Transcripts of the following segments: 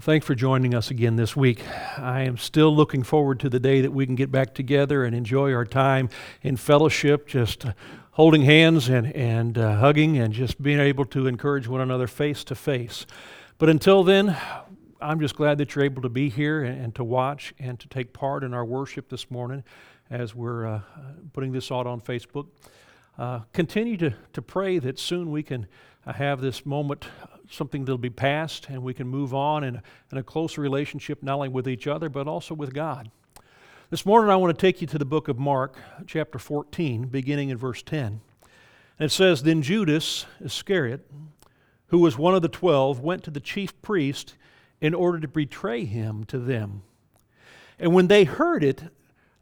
Thanks for joining us again this week. I am still looking forward to the day that we can get back together and enjoy our time in fellowship, just uh, holding hands and, and uh, hugging and just being able to encourage one another face to face. But until then, I'm just glad that you're able to be here and, and to watch and to take part in our worship this morning as we're uh, putting this out on Facebook. Uh, continue to, to pray that soon we can uh, have this moment something that'll be past and we can move on in, in a closer relationship not only with each other but also with God. This morning I want to take you to the book of Mark, chapter 14, beginning in verse 10. And it says, Then Judas Iscariot, who was one of the twelve, went to the chief priest in order to betray him to them. And when they heard it,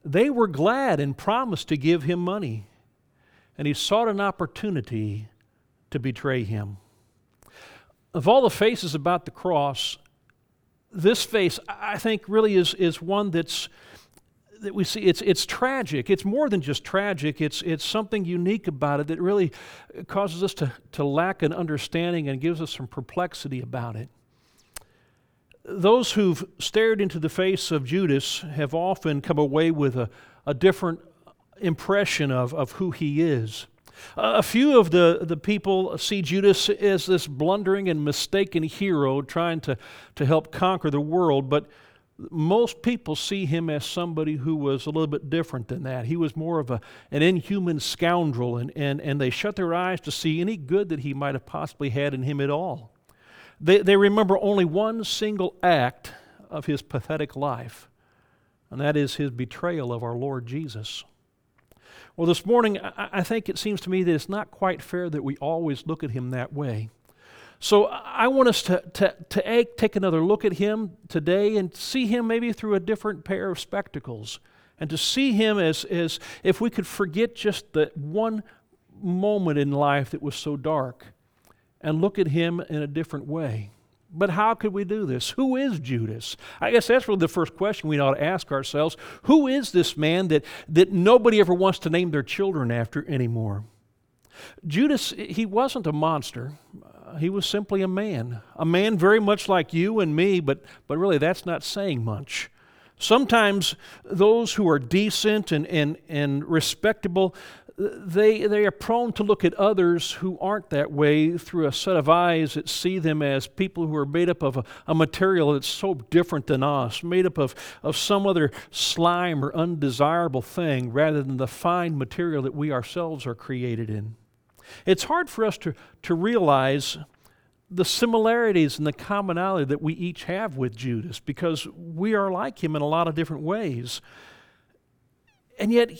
they were glad and promised to give him money. And he sought an opportunity to betray him of all the faces about the cross, this face, I think, really is, is one that's that we see it's, it's tragic. It's more than just tragic, it's, it's something unique about it that really causes us to, to lack an understanding and gives us some perplexity about it. Those who've stared into the face of Judas have often come away with a, a different impression of, of who he is. A few of the, the people see Judas as this blundering and mistaken hero trying to, to help conquer the world, but most people see him as somebody who was a little bit different than that. He was more of a, an inhuman scoundrel, and, and, and they shut their eyes to see any good that he might have possibly had in him at all. They, they remember only one single act of his pathetic life, and that is his betrayal of our Lord Jesus. Well, this morning, I, think it seems to me that it's not quite fair that we always look at him that way. So I want us to, to, to take another look at him today and see him maybe through a different pair of spectacles. And to see him as, as if we could forget just that one moment in life that was so dark and look at him in a different way. But how could we do this? Who is Judas? I guess that's really the first question we ought to ask ourselves. Who is this man that, that nobody ever wants to name their children after anymore? Judas, he wasn't a monster. Uh, he was simply a man. A man very much like you and me, but, but really that's not saying much. Sometimes those who are decent and, and, and respectable, they, they are prone to look at others who aren't that way through a set of eyes that see them as people who are made up of a, a material that's so different than us, made up of, of some other slime or undesirable thing rather than the fine material that we ourselves are created in. It's hard for us to, to realize the similarities and the commonality that we each have with Judas because we are like him in a lot of different ways. And yet,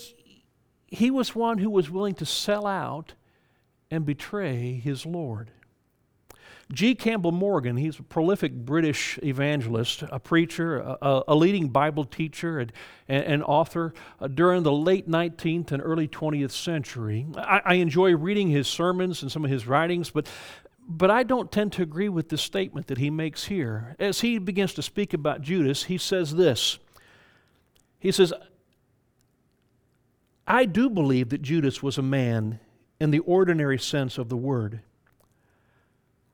he was one who was willing to sell out and betray his Lord. G. Campbell Morgan, he's a prolific British evangelist, a preacher, a, a leading Bible teacher, and, author uh, during the late 19th and early 20th century. I, I enjoy reading his sermons and some of his writings, but, but I don't tend to agree with this statement that he makes here. As he begins to speak about Judas, he says this He says, I do believe that Judas was a man in the ordinary sense of the word.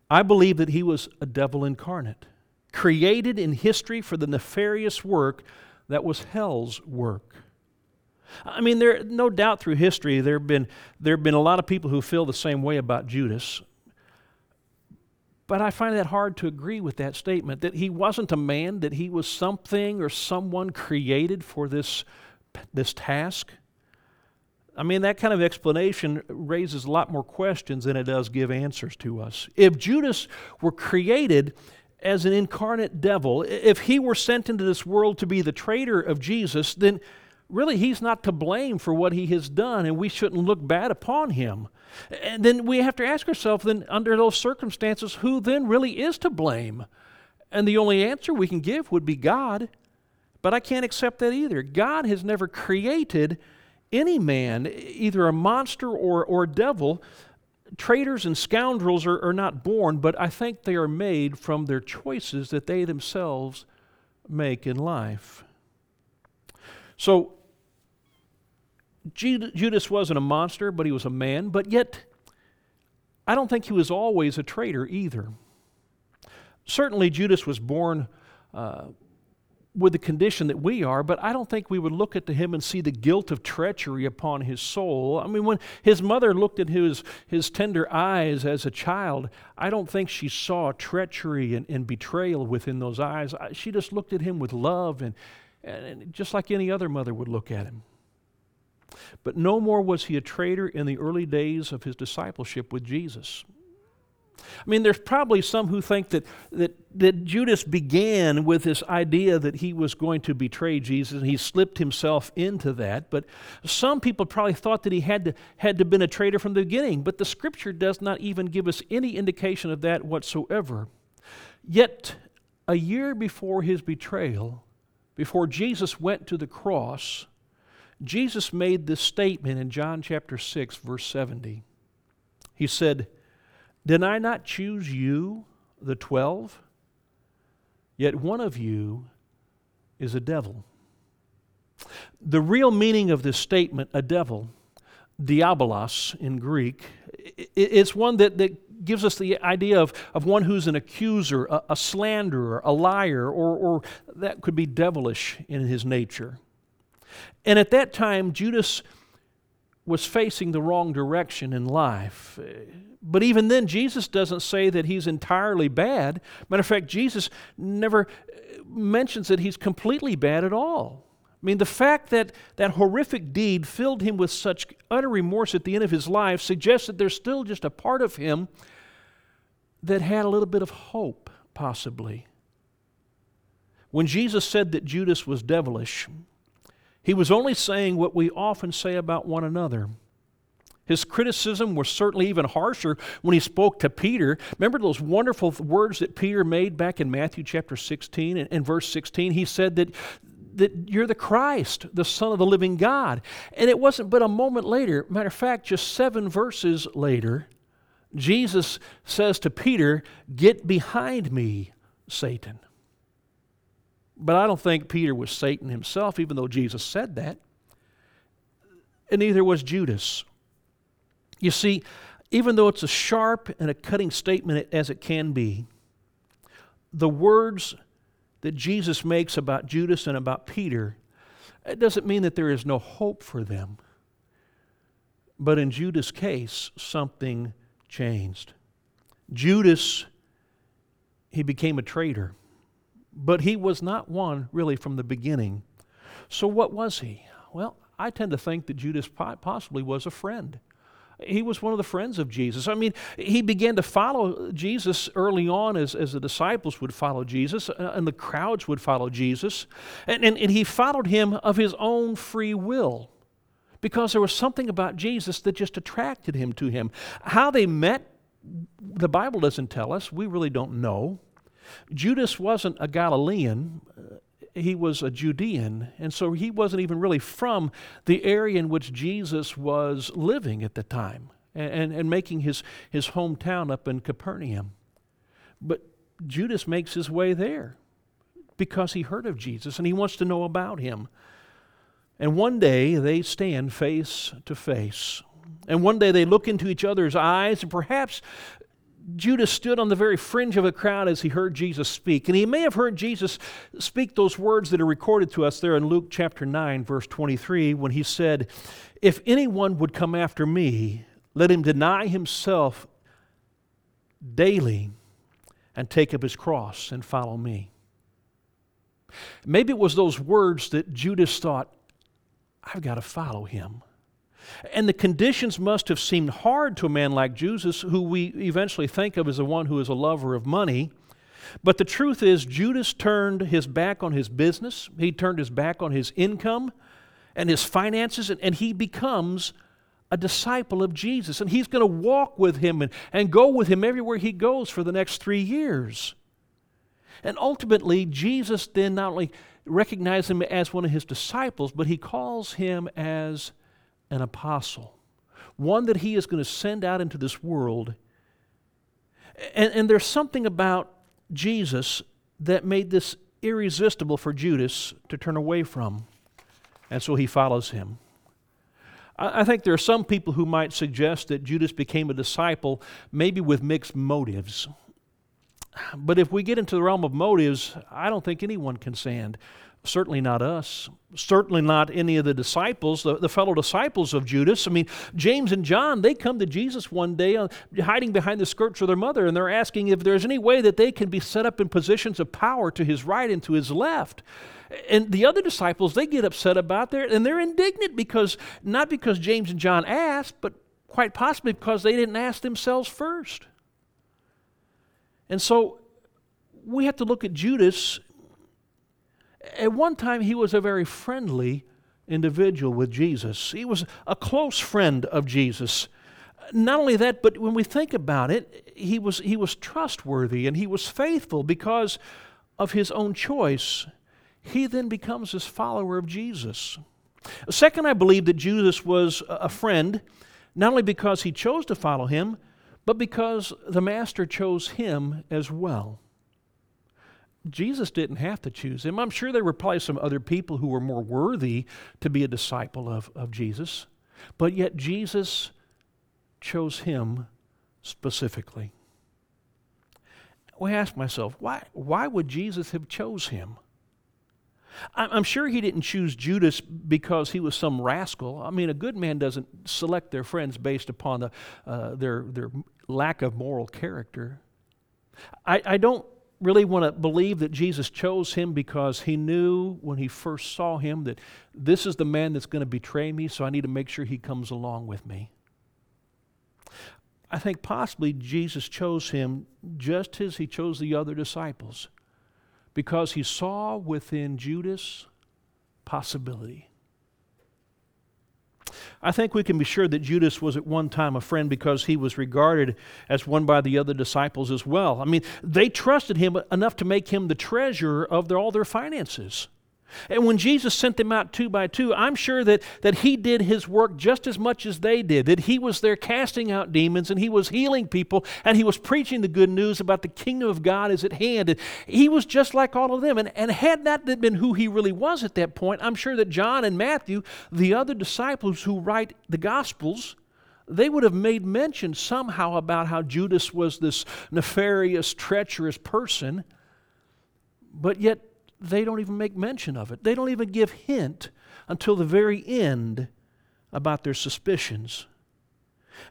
I believe that he was a devil incarnate, created in history for the nefarious work that was hell's work. I mean, there no doubt through history there have been there have been a lot of people who feel the same way about Judas. But I find that hard to agree with that statement that he wasn't a man, that he was something or someone created for this, this task. I mean, that kind of explanation raises a lot more questions than it does give answers to us. If Judas were created as an incarnate devil, if he were sent into this world to be the traitor of Jesus, then really he's not to blame for what he has done, and we shouldn't look bad upon him. And then we have to ask ourselves, then, under those circumstances, who then really is to blame? And the only answer we can give would be God. But I can't accept that either. God has never created any man, either a monster or, or devil, traitors and scoundrels are, are not born, but I think they are made from their choices that they themselves make in life. So, Judas wasn't a monster, but he was a man, but yet I don't think he was always a traitor either. Certainly, Judas was born uh, with the condition that we are, but I don't think we would look at him and see the guilt of treachery upon his soul. I mean, when his mother looked at his, his tender eyes as a child, I don't think she saw treachery and, and betrayal within those eyes. She just looked at him with love and, and just like any other mother would look at him. But no more was he a traitor in the early days of his discipleship with Jesus. I mean, there's probably some who think that, that, that Judas began with this idea that he was going to betray Jesus and he slipped himself into that. But some people probably thought that he had to, had to been a traitor from the beginning. But the scripture does not even give us any indication of that whatsoever. Yet, a year before his betrayal, before Jesus went to the cross, Jesus made this statement in John chapter 6, verse 70. He said, Did I not choose you, the twelve? Yet one of you is a devil. The real meaning of this statement, a devil, diabolos in Greek, it's one that, that gives us the idea of, of one who's an accuser, a, a slanderer, a liar, or, or that could be devilish in his nature. And at that time, Judas was facing the wrong direction in life. But even then, Jesus doesn't say that he's entirely bad. Matter of fact, Jesus never uh, mentions that he's completely bad at all. I mean, the fact that that horrific deed filled him with such utter remorse at the end of his life suggests that there's still just a part of him that had a little bit of hope, possibly. When Jesus said that Judas was devilish, he was only saying what we often say about one another. His criticism was certainly even harsher when he spoke to Peter. Remember those wonderful words that Peter made back in Matthew chapter 16 and, and verse 16? He said that, that you're the Christ, the Son of the living God. And it wasn't but a moment later, matter of fact, just seven verses later, Jesus says to Peter, Get behind me, Satan. But I don't think Peter was Satan himself, even though Jesus said that. And neither was Judas. You see, even though it's a sharp and a cutting statement as it can be, the words that Jesus makes about Judas and about Peter, it doesn't mean that there is no hope for them. But in Judas' case, something changed. Judas, he became a traitor. But he was not one really from the beginning. So, what was he? Well, I tend to think that Judas possibly was a friend. He was one of the friends of Jesus. I mean, he began to follow Jesus early on as, as the disciples would follow Jesus uh, and the crowds would follow Jesus. And, and, and he followed him of his own free will because there was something about Jesus that just attracted him to him. How they met, the Bible doesn't tell us. We really don't know. Judas wasn't a Galilean, uh, he was a Judean, and so he wasn't even really from the area in which Jesus was living at the time and, and, and making his, his hometown up in Capernaum. But Judas makes his way there because he heard of Jesus and he wants to know about him. And one day they stand face to face. And one day they look into each other's eyes, and perhaps Judas stood on the very fringe of a crowd as he heard Jesus speak. And he may have heard Jesus speak those words that are recorded to us there in Luke chapter 9, verse 23, when he said, If anyone would come after me, let him deny himself daily and take up his cross and follow me. Maybe it was those words that Judas thought, I've got to follow him. And the conditions must have seemed hard to a man like Judas, who we eventually think of as the one who is a lover of money. But the truth is, Judas turned his back on his business, he turned his back on his income and his finances, and, and he becomes a disciple of Jesus. And he's going to walk with him and, and go with him everywhere he goes for the next three years. And ultimately, Jesus then not only recognizes him as one of his disciples, but he calls him as an apostle, one that he is going to send out into this world. And, and there's something about Jesus that made this irresistible for Judas to turn away from. And so he follows him. I, I think there are some people who might suggest that Judas became a disciple maybe with mixed motives. But if we get into the realm of motives, I don't think anyone can stand. Certainly not us. Certainly not any of the disciples, the, the fellow disciples of Judas. I mean, James and John, they come to Jesus one day uh, hiding behind the skirts of their mother, and they're asking if there's any way that they can be set up in positions of power to his right and to his left. And the other disciples, they get upset about that, and they're indignant because, not because James and John asked, but quite possibly because they didn't ask themselves first. And so we have to look at Judas at one time, he was a very friendly individual with Jesus. He was a close friend of Jesus. Not only that, but when we think about it, he was, he was trustworthy and he was faithful because of his own choice. He then becomes this follower of Jesus. Second, I believe that Jesus was a friend, not only because he chose to follow him, but because the Master chose him as well. Jesus didn't have to choose him. I'm sure there were probably some other people who were more worthy to be a disciple of, of Jesus, but yet Jesus chose him specifically. I ask myself, why, why would Jesus have chose him? I'm sure he didn't choose Judas because he was some rascal. I mean, a good man doesn't select their friends based upon the, uh, their, their lack of moral character. I, I don't really want to believe that Jesus chose him because he knew when he first saw him that this is the man that's going to betray me, so I need to make sure he comes along with me. I think possibly Jesus chose him just as he chose the other disciples because he saw within Judas possibility. I think we can be sure that Judas was at one time a friend because he was regarded as one by the other disciples as well. I mean, they trusted him enough to make him the treasurer of their, all their finances. And when Jesus sent them out two by two, I'm sure that, that he did his work just as much as they did, that he was there casting out demons and he was healing people and he was preaching the good news about the kingdom of God is at hand. And he was just like all of them. And, and had that been who he really was at that point, I'm sure that John and Matthew, the other disciples who write the Gospels, they would have made mention somehow about how Judas was this nefarious, treacherous person. But yet, they don't even make mention of it. They don't even give hint until the very end about their suspicions.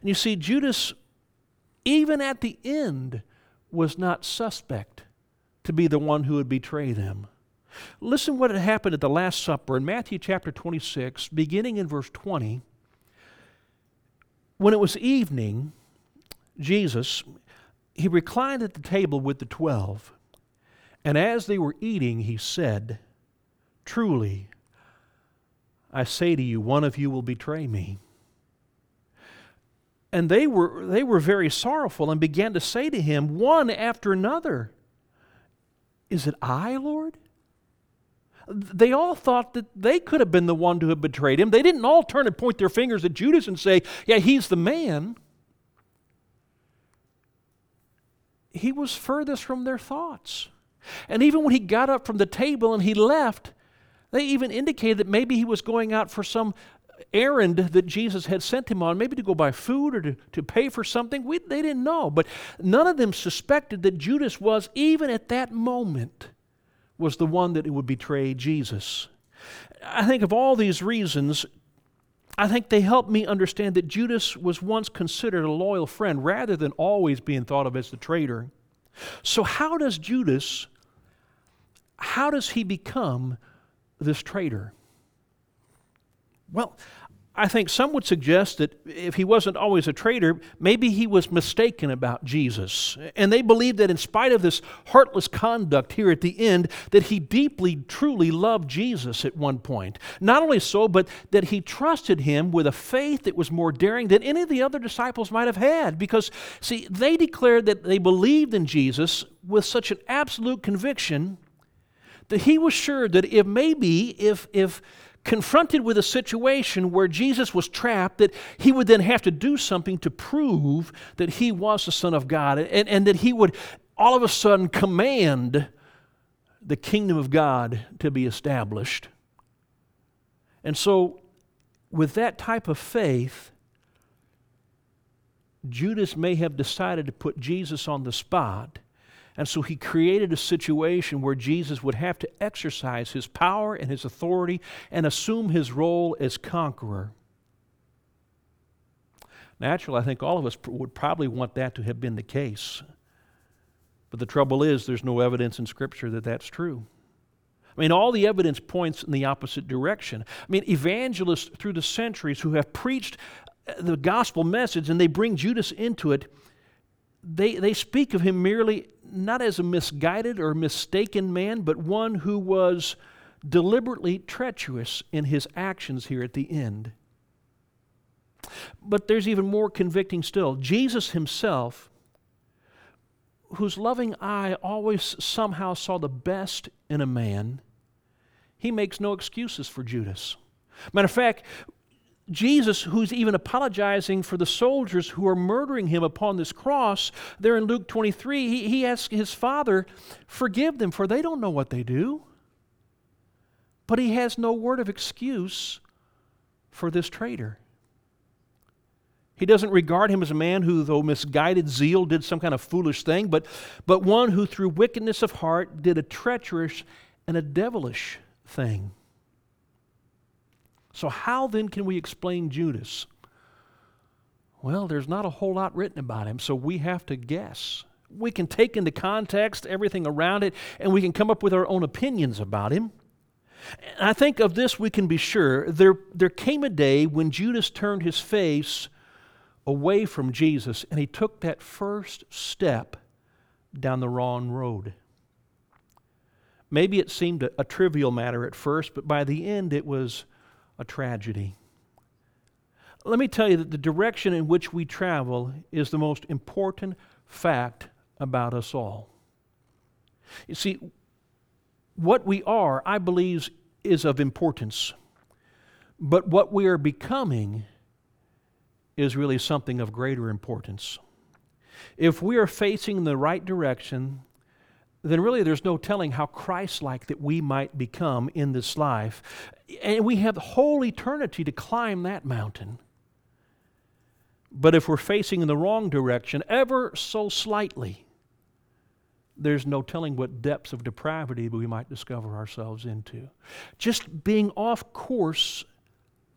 And you see, Judas, even at the end, was not suspect to be the one who would betray them. Listen what had happened at the Last Supper in Matthew chapter 26, beginning in verse 20. When it was evening, Jesus, he reclined at the table with the twelve. And as they were eating, he said, Truly, I say to you, one of you will betray me. And they were, they were very sorrowful and began to say to him, one after another, Is it I, Lord? They all thought that they could have been the one to have betrayed him. They didn't all turn and point their fingers at Judas and say, Yeah, he's the man. He was furthest from their thoughts. And even when he got up from the table and he left, they even indicated that maybe he was going out for some errand that Jesus had sent him on, maybe to go buy food or to, to pay for something. We, they didn't know. But none of them suspected that Judas was, even at that moment, was the one that would betray Jesus. I think of all these reasons, I think they help me understand that Judas was once considered a loyal friend rather than always being thought of as the traitor. So, how does Judas how does he become this traitor? Well, I think some would suggest that if he wasn't always a traitor, maybe he was mistaken about Jesus. And they believed that in spite of this heartless conduct here at the end, that he deeply, truly loved Jesus at one point. Not only so, but that he trusted him with a faith that was more daring than any of the other disciples might have had. Because, see, they declared that they believed in Jesus with such an absolute conviction that he was sure that if maybe if if confronted with a situation where Jesus was trapped, that he would then have to do something to prove that he was the Son of God, and, and that he would all of a sudden command the kingdom of God to be established. And so, with that type of faith, Judas may have decided to put Jesus on the spot And so he created a situation where Jesus would have to exercise his power and his authority and assume his role as conqueror. Naturally, I think all of us would probably want that to have been the case. But the trouble is, there's no evidence in Scripture that that's true. I mean, all the evidence points in the opposite direction. I mean, evangelists through the centuries who have preached uh, the gospel message and they bring Judas into it, they, they speak of him merely not as a misguided or mistaken man, but one who was deliberately treacherous in his actions here at the end. But there's even more convicting still. Jesus himself, whose loving eye always somehow saw the best in a man, he makes no excuses for Judas. Matter of fact, Jesus, who's even apologizing for the soldiers who are murdering him upon this cross, there in Luke 23, he, he asks his father, Forgive them, for they don't know what they do. But he has no word of excuse for this traitor. He doesn't regard him as a man who, though misguided zeal, did some kind of foolish thing, but, but one who, through wickedness of heart, did a treacherous and a devilish thing. So, how then can we explain Judas? Well, there's not a whole lot written about him, so we have to guess. We can take into context everything around it, and we can come up with our own opinions about him. And I think of this we can be sure. There, there came a day when Judas turned his face away from Jesus and he took that first step down the wrong road. Maybe it seemed a, a trivial matter at first, but by the end it was a tragedy. Let me tell you that the direction in which we travel is the most important fact about us all. You see, what we are, I believe, is of importance. But what we are becoming is really something of greater importance. If we are facing the right direction, then really there's no telling how Christ like that we might become in this life. And we have the whole eternity to climb that mountain. But if we're facing in the wrong direction, ever so slightly, there's no telling what depths of depravity we might discover ourselves into. Just being off course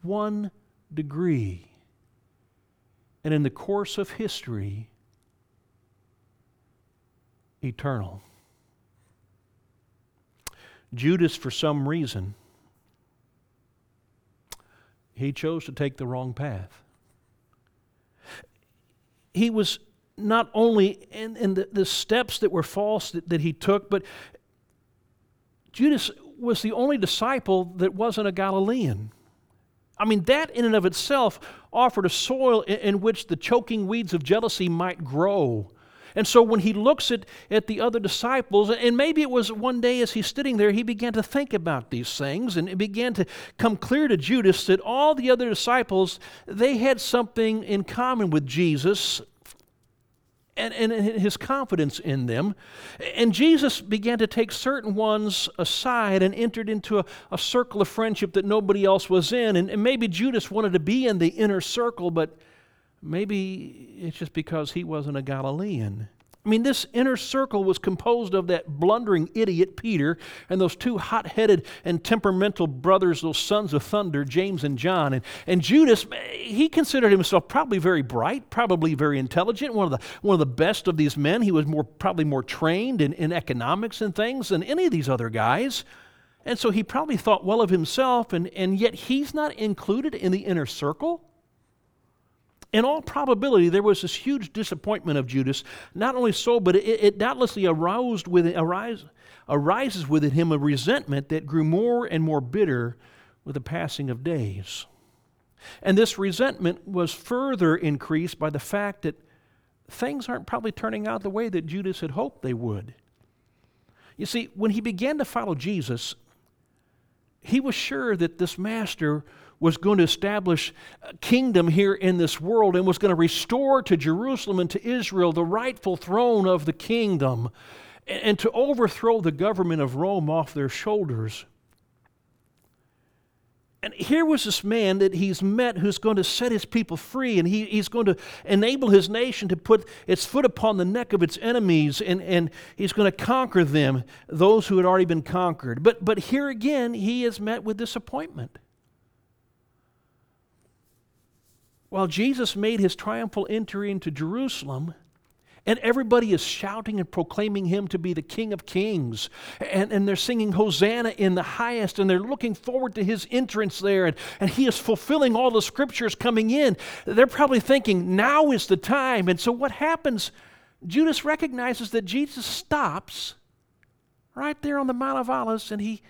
one degree. And in the course of history, eternal. Judas, for some reason, he chose to take the wrong path. He was not only in, in the, the, steps that were false that, that he took, but Judas was the only disciple that wasn't a Galilean. I mean, that in and of itself offered a soil in, in which the choking weeds of jealousy might grow and so when he looks at, at the other disciples, and maybe it was one day as he's sitting there, he began to think about these things, and it began to come clear to Judas that all the other disciples, they had something in common with Jesus and, and, his confidence in them. And Jesus began to take certain ones aside and entered into a, a circle of friendship that nobody else was in. And, and, maybe Judas wanted to be in the inner circle, but Maybe it's just because he wasn't a Galilean. I mean, this inner circle was composed of that blundering idiot Peter and those two hot headed and temperamental brothers, those sons of thunder, James and John. And, and Judas, he considered himself probably very bright, probably very intelligent, one of the, one of the best of these men. He was more, probably more trained in, in economics and things than any of these other guys. And so he probably thought well of himself, and, and yet he's not included in the inner circle in all probability, there was this huge disappointment of Judas. Not only so, but it, it doubtlessly aroused within, arise, arises within him a resentment that grew more and more bitter with the passing of days. And this resentment was further increased by the fact that things aren't probably turning out the way that Judas had hoped they would. You see, when he began to follow Jesus, he was sure that this master was going to establish a kingdom here in this world and was going to restore to Jerusalem and to Israel the rightful throne of the kingdom and to overthrow the government of Rome off their shoulders. And here was this man that he's met who's going to set his people free, and he, he's going to enable his nation to put its foot upon the neck of its enemies, and, and he's going to conquer them, those who had already been conquered. But, but here again, he is met with disappointment. While Jesus made his triumphal entry into Jerusalem, and everybody is shouting and proclaiming him to be the King of Kings. And, and they're singing Hosanna in the highest, and they're looking forward to his entrance there. And, and he is fulfilling all the scriptures coming in. They're probably thinking, now is the time. And so what happens? Judas recognizes that Jesus stops right there on the Mount of Olives, and he,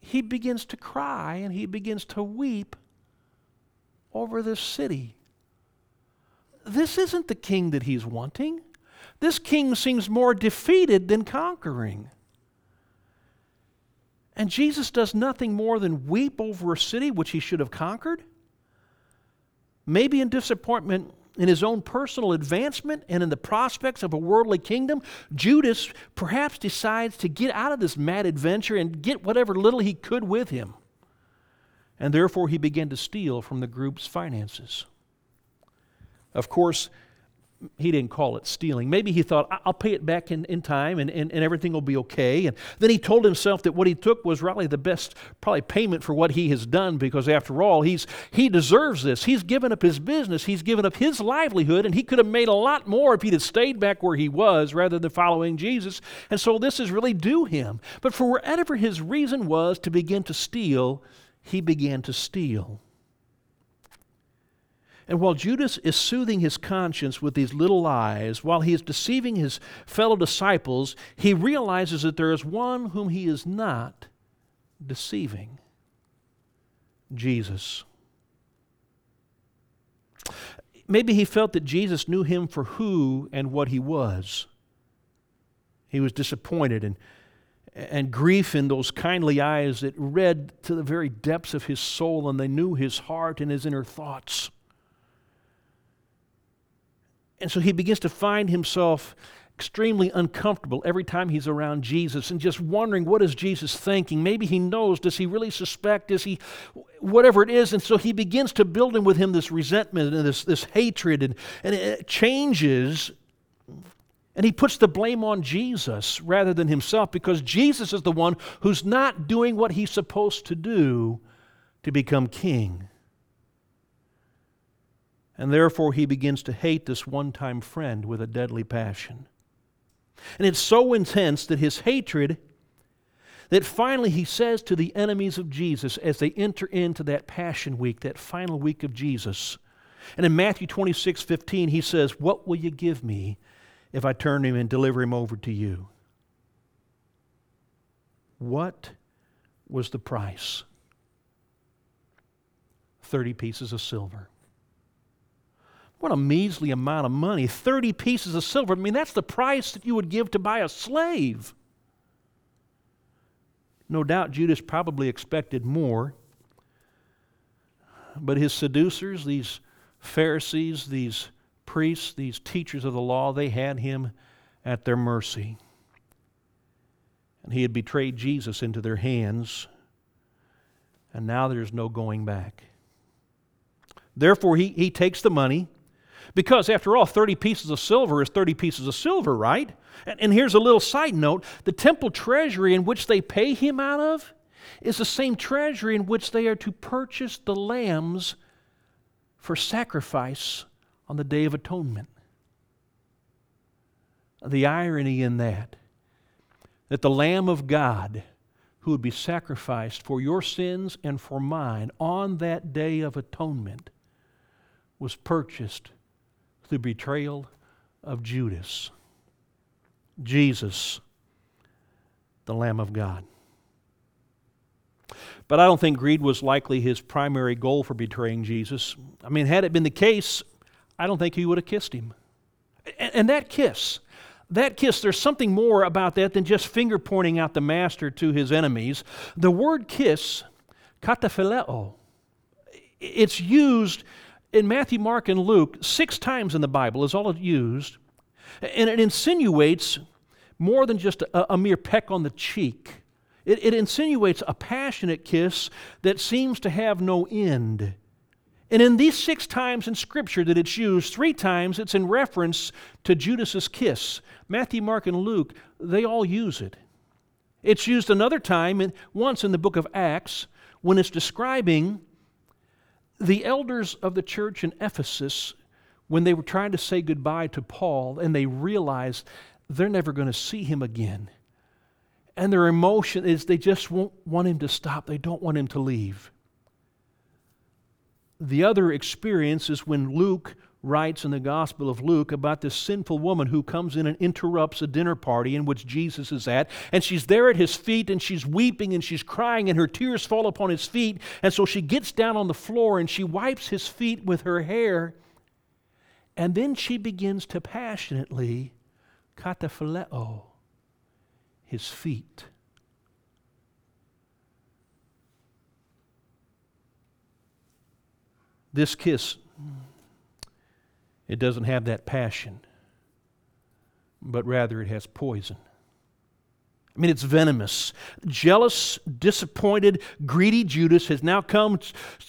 he begins to cry and he begins to weep over this city this isn't the king that he's wanting. This king seems more defeated than conquering. And Jesus does nothing more than weep over a city which he should have conquered. Maybe in disappointment in his own personal advancement and in the prospects of a worldly kingdom, Judas perhaps decides to get out of this mad adventure and get whatever little he could with him. And therefore, he began to steal from the group's finances. Of course, he didn't call it stealing. Maybe he thought, I'll pay it back in, in time and, and, and everything will be okay. And then he told himself that what he took was really the best, probably payment for what he has done because after all, he's, he deserves this. He's given up his business, he's given up his livelihood, and he could have made a lot more if he'd have stayed back where he was rather than following Jesus. And so this is really due him. But for whatever his reason was to begin to steal, he began to steal. And while Judas is soothing his conscience with these little lies, while he is deceiving his fellow disciples, he realizes that there is one whom he is not deceiving Jesus. Maybe he felt that Jesus knew him for who and what he was. He was disappointed and, and grief in those kindly eyes that read to the very depths of his soul, and they knew his heart and his inner thoughts. And so he begins to find himself extremely uncomfortable every time he's around Jesus and just wondering what is Jesus thinking? Maybe he knows, does he really suspect? Is he whatever it is? And so he begins to build in with him this resentment and this, this hatred and, and it changes and he puts the blame on Jesus rather than himself because Jesus is the one who's not doing what he's supposed to do to become king. And therefore, he begins to hate this one time friend with a deadly passion. And it's so intense that his hatred, that finally he says to the enemies of Jesus as they enter into that Passion Week, that final week of Jesus. And in Matthew 26 15, he says, What will you give me if I turn him and deliver him over to you? What was the price? 30 pieces of silver. What a measly amount of money. 30 pieces of silver. I mean, that's the price that you would give to buy a slave. No doubt Judas probably expected more. But his seducers, these Pharisees, these priests, these teachers of the law, they had him at their mercy. And he had betrayed Jesus into their hands, and now there's no going back. Therefore, he, he takes the money because, after all, 30 pieces of silver is 30 pieces of silver, right? And, and here's a little side note the temple treasury in which they pay him out of is the same treasury in which they are to purchase the lambs for sacrifice on the Day of Atonement. The irony in that, that the Lamb of God who would be sacrificed for your sins and for mine on that Day of Atonement was purchased through betrayal of Judas. Jesus, the Lamb of God. But I don't think greed was likely his primary goal for betraying Jesus. I mean, had it been the case, I don't think he would have kissed him. And, that kiss, that kiss, there's something more about that than just finger pointing out the master to his enemies. The word kiss, kataphileo, it's used in Matthew, Mark, and Luke, six times in the Bible is all it used, and it insinuates more than just a, a mere peck on the cheek. It, it insinuates a passionate kiss that seems to have no end. And in these six times in Scripture that it's used, three times it's in reference to Judas's kiss. Matthew, Mark, and Luke, they all use it. It's used another time, once in the book of Acts, when it's describing the elders of the church in Ephesus when they were trying to say goodbye to Paul and they realized they're never going to see him again. And their emotion is they just won't want him to stop, they don't want him to leave. The other experience is when Luke writes in the Gospel of Luke about this sinful woman who comes in and interrupts a dinner party in which Jesus is at. And she's there at his feet and she's weeping and she's crying and her tears fall upon his feet. And so she gets down on the floor and she wipes his feet with her hair. And then she begins to passionately kataphileo his feet. This kiss, it doesn't have that passion, but rather it has poison. I mean, it's venomous. Jealous, disappointed, greedy Judas has now come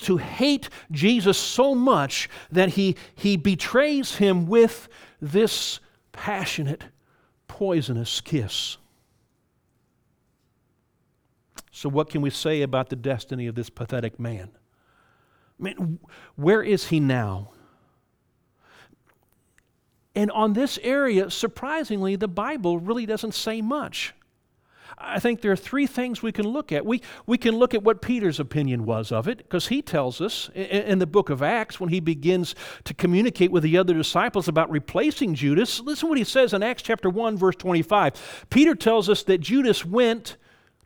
to hate Jesus so much that he, he betrays him with this passionate, poisonous kiss. So, what can we say about the destiny of this pathetic man? I mean, where is he now? And on this area, surprisingly, the Bible really doesn't say much. I think there are three things we can look at. We, we can look at what Peter's opinion was of it, because he tells us in, in, the book of Acts, when he begins to communicate with the other disciples about replacing Judas, listen what he says in Acts chapter 1, verse 25. Peter tells us that Judas went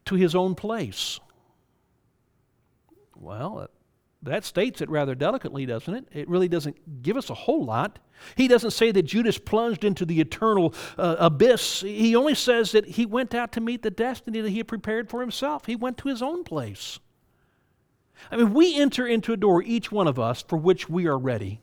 to his own place. Well, that states it rather delicately, doesn't it? It really doesn't give us a whole lot. He doesn't say that Judas plunged into the eternal uh, abyss. He only says that he went out to meet the destiny that he had prepared for himself. He went to his own place. I mean, we enter into a door, each one of us, for which we are ready.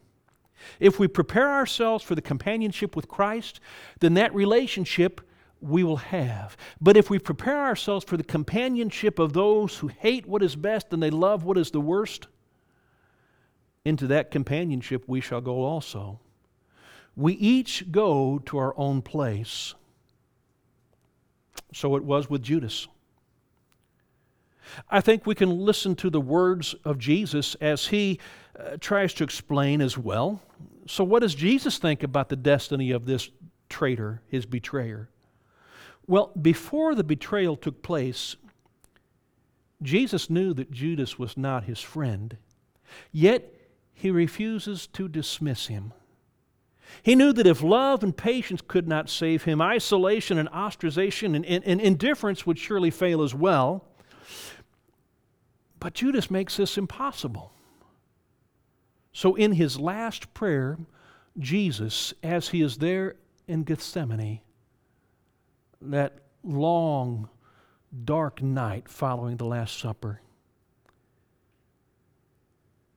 If we prepare ourselves for the companionship with Christ, then that relationship we will have. But if we prepare ourselves for the companionship of those who hate what is best and they love what is the worst, into that companionship we shall go also. We each go to our own place. So it was with Judas. I think we can listen to the words of Jesus as he uh, tries to explain as well. So, what does Jesus think about the destiny of this traitor, his betrayer? Well, before the betrayal took place, Jesus knew that Judas was not his friend. Yet he refuses to dismiss him. He knew that if love and patience could not save him, isolation and ostracization and, and, and, indifference would surely fail as well. But Judas makes this impossible. So, in his last prayer, Jesus, as he is there in Gethsemane, that long, dark night following the Last Supper,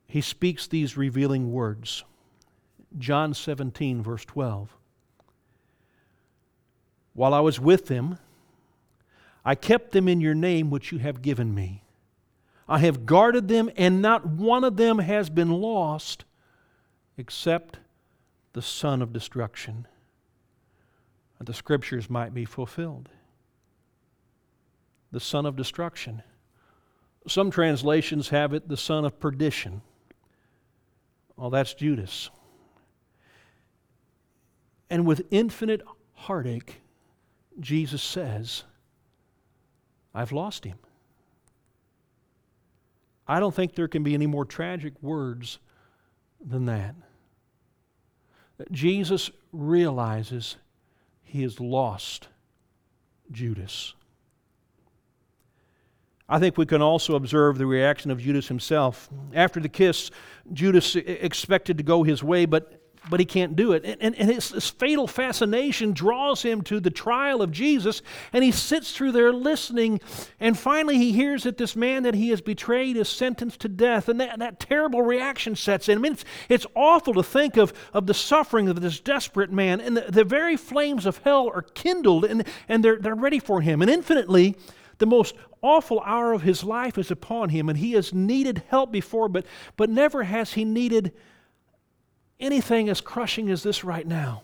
he speaks these revealing words. John 17, verse 12. While I was with them, I kept them in your name which you have given me. I have guarded them, and not one of them has been lost except the son of destruction, that the scriptures might be fulfilled. The son of destruction. Some translations have it the son of perdition. Well, that's Judas. And with infinite heartache, Jesus says, I've lost him. I don't think there can be any more tragic words than that. That Jesus realizes he has lost Judas. I think we can also observe the reaction of Judas himself. After the kiss, Judas expected to go his way, but but he can't do it. And, and, and his, this fatal fascination draws him to the trial of Jesus, and he sits through there listening. And finally, he hears that this man that he has betrayed is sentenced to death, and that, that terrible reaction sets in. I mean, it's, it's awful to think of, of the suffering of this desperate man, and the, the very flames of hell are kindled, and, and they're, they're ready for him. And infinitely, The most awful hour of his life is upon him, and he has needed help before, but, but never has he needed anything as crushing as this right now.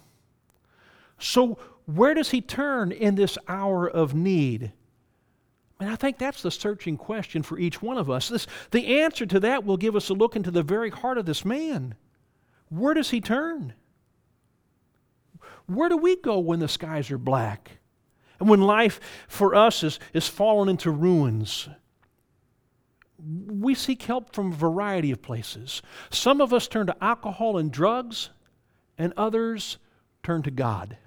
So, where does he turn in this hour of need? And I think that's the searching question for each one of us. This, the answer to that will give us a look into the very heart of this man. Where does he turn? Where do we go when the skies are black? And when life for us is, is fallen into ruins? We seek help from a variety of places. Some of us turn to alcohol and drugs, and others turn to God.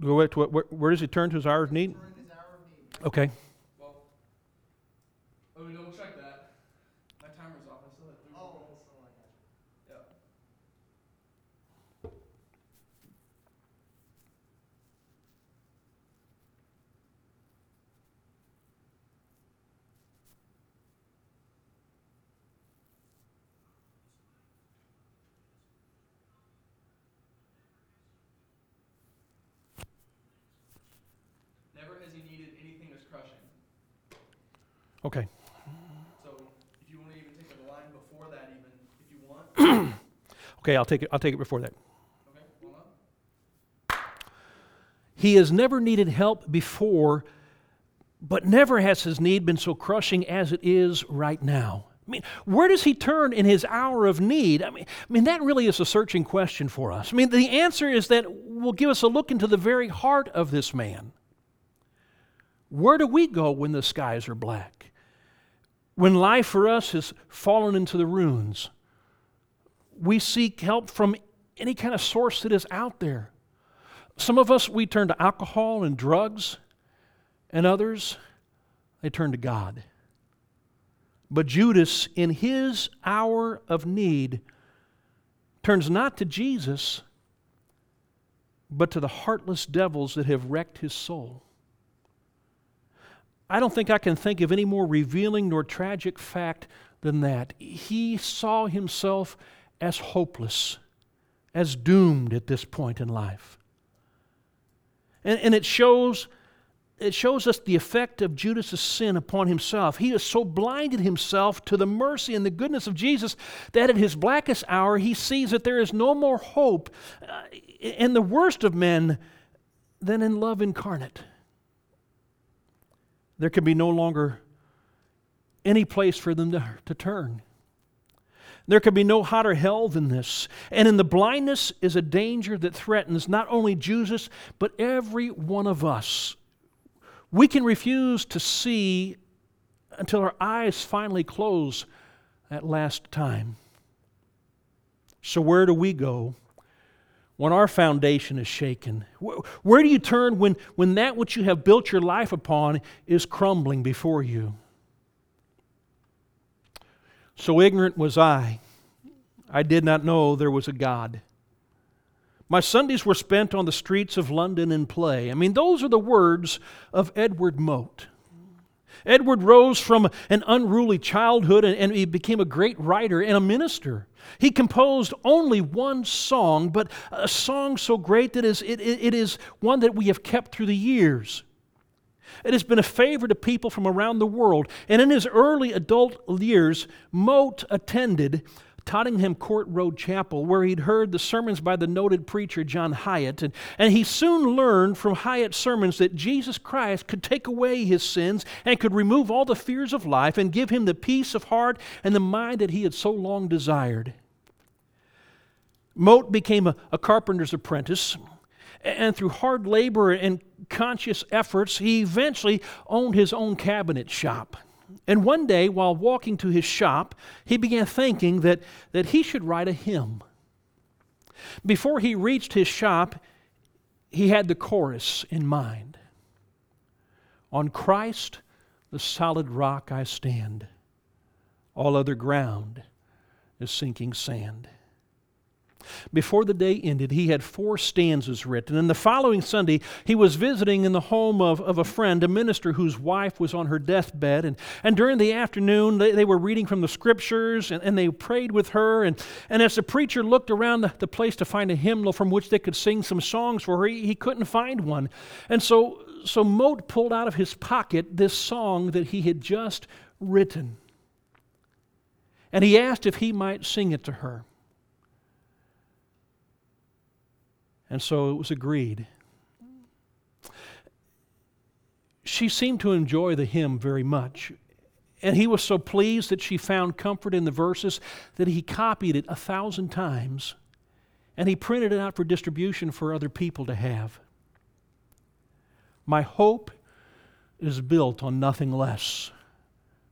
Go back to what, where, where does he turn to his hour of need? Okay. Well, let me double check that. My timer's off. I still have three more minutes. Yeah. Never has he needed anything as crushing. Okay. So if you want to even take the line before that, even if you want. Okay, I'll take it. I'll take it before that. Okay. He has never needed help before, but never has his need been so crushing as it is right now. I mean, where does he turn in his hour of need? I mean, I mean, that really is a searching question for us. I mean, the answer is that will give us a look into the very heart of this man. Where do we go when the skies are black? When life for us has fallen into the ruins, we seek help from any kind of source that is out there. Some of us, we turn to alcohol and drugs, and others, they turn to God. But Judas, in his hour of need, turns not to Jesus, but to the heartless devils that have wrecked his soul. I don't think I can think of any more revealing nor tragic fact than that. He saw himself as hopeless, as doomed at this point in life. And, and it shows it shows us the effect of Judas' sin upon himself. He has so blinded himself to the mercy and the goodness of Jesus that at his blackest hour he sees that there is no more hope uh, in the worst of men than in love incarnate. There can be no longer any place for them to, to turn. There can be no hotter hell than this. And in the blindness is a danger that threatens not only Jesus, but every one of us. We can refuse to see until our eyes finally close at last time. So, where do we go when our foundation is shaken? Where do you turn when, when that which you have built your life upon is crumbling before you? So ignorant was I, I did not know there was a God. My Sundays were spent on the streets of London in play. I mean, those are the words of Edward Mote. Edward rose from an unruly childhood and, and, he became a great writer and a minister. He composed only one song, but a song so great that it, it is one that we have kept through the years. It has been a favor to people from around the world. And in his early adult years, Mote attended Tottenham Court Road Chapel, where he'd heard the sermons by the noted preacher John Hyatt. And, and he soon learned from Hyatt's sermons that Jesus Christ could take away his sins and could remove all the fears of life and give him the peace of heart and the mind that he had so long desired. Mote became a, a carpenter's apprentice, and through hard labor and conscious efforts, he eventually owned his own cabinet shop. And one day, while walking to his shop, he began thinking that, that he should write a hymn. Before he reached his shop, he had the chorus in mind On Christ, the solid rock, I stand. All other ground is sinking sand. Before the day ended, he had four stanzas written. And the following Sunday, he was visiting in the home of, of a friend, a minister whose wife was on her deathbed. And, and during the afternoon, they, they were reading from the scriptures and, and they prayed with her. And, and as the preacher looked around the, the place to find a hymnal from which they could sing some songs for her, he, he couldn't find one. And so, so Mote pulled out of his pocket this song that he had just written. And he asked if he might sing it to her. And so it was agreed. She seemed to enjoy the hymn very much. And he was so pleased that she found comfort in the verses that he copied it a thousand times and he printed it out for distribution for other people to have. My hope is built on nothing less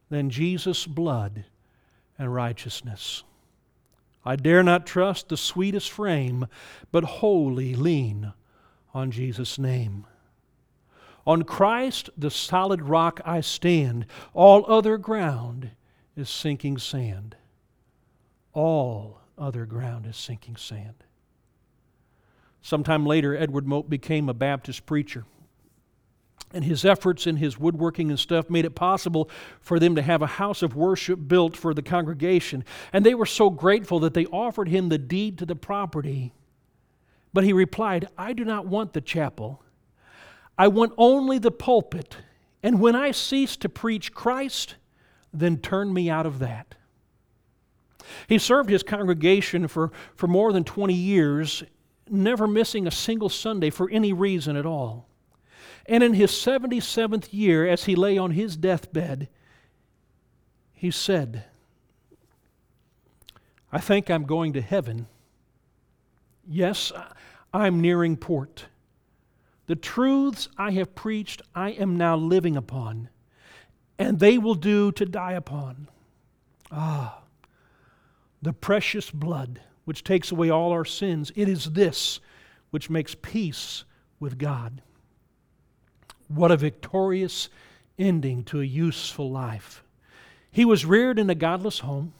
than Jesus' blood and righteousness. I dare not trust the sweetest frame, but wholly lean on Jesus' name. On Christ, the solid rock, I stand. All other ground is sinking sand. All other ground is sinking sand. Sometime later, Edward Mote became a Baptist preacher and his efforts in his woodworking and stuff made it possible for them to have a house of worship built for the congregation. And they were so grateful that they offered him the deed to the property. But he replied, I do not want the chapel. I want only the pulpit. And when I cease to preach Christ, then turn me out of that. He served his congregation for, for more than 20 years, never missing a single Sunday for any reason at all. And in his 77th year, as he lay on his deathbed, he said, I think I'm going to heaven. Yes, I'm nearing port. The truths I have preached, I am now living upon, and they will do to die upon. Ah, the precious blood which takes away all our sins, it is this which makes peace with God. What a victorious ending to a useful life. He was reared in a godless home.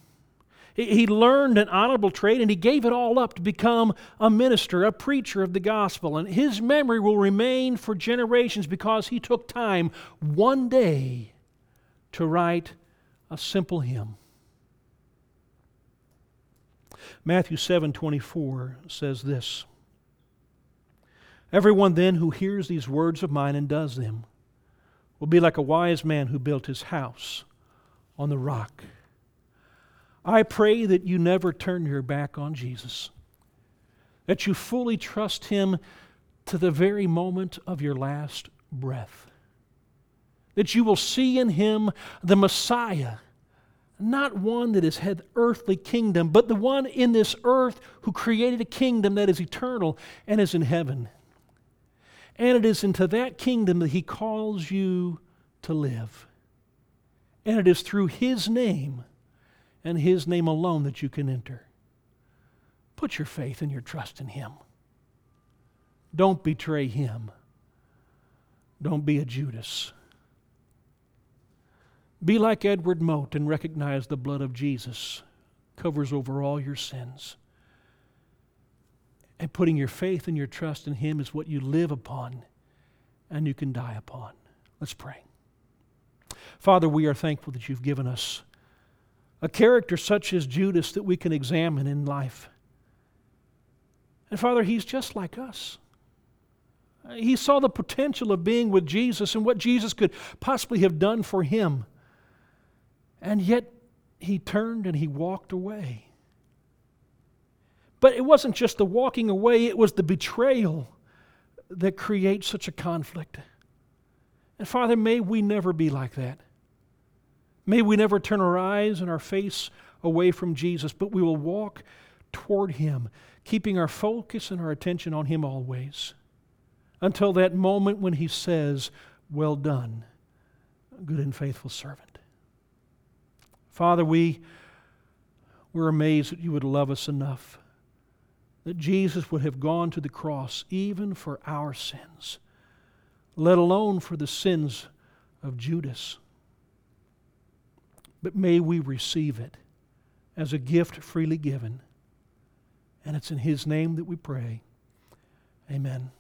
He learned an honorable trade and he gave it all up to become a minister, a preacher of the gospel. And his memory will remain for generations because he took time one day to write a simple hymn. Matthew 7 24 says this. Everyone then who hears these words of mine and does them will be like a wise man who built his house on the rock. I pray that you never turn your back on Jesus, that you fully trust him to the very moment of your last breath, that you will see in him the Messiah. Not one that has had earthly kingdom, but the one in this earth who created a kingdom that is eternal and is in heaven. And it is into that kingdom that He calls you to live. And it is through His name and His name alone that you can enter. Put your faith and your trust in Him. Don't betray Him. Don't be a Judas. Be like Edward Mote and recognize the blood of Jesus covers over all your sins. And putting your faith and your trust in Him is what you live upon and you can die upon. Let's pray. Father, we are thankful that you've given us a character such as Judas that we can examine in life. And Father, he's just like us. He saw the potential of being with Jesus and what Jesus could possibly have done for him. And yet he turned and he walked away. But it wasn't just the walking away, it was the betrayal that creates such a conflict. And Father, may we never be like that. May we never turn our eyes and our face away from Jesus, but we will walk toward Him, keeping our focus and our attention on Him always, until that moment when He says, Well done, good and faithful servant. Father, we, we're amazed that you would love us enough that Jesus would have gone to the cross even for our sins, let alone for the sins of Judas. But may we receive it as a gift freely given. And it's in His name that we pray. Amen.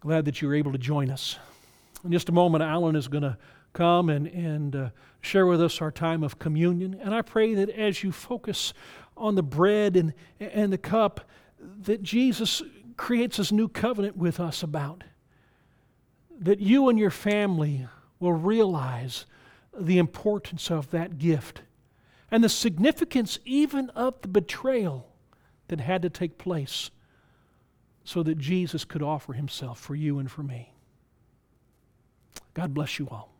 Glad that you're able to join us. In just a moment, Alan is going to come and, and uh, share with us our time of communion. And I pray that as you focus on the bread and, and the cup, that Jesus creates this new covenant with us about. That you and your family will realize the importance of that gift and the significance even of the betrayal that had to take place so that Jesus could offer himself for you and for me. God bless you all.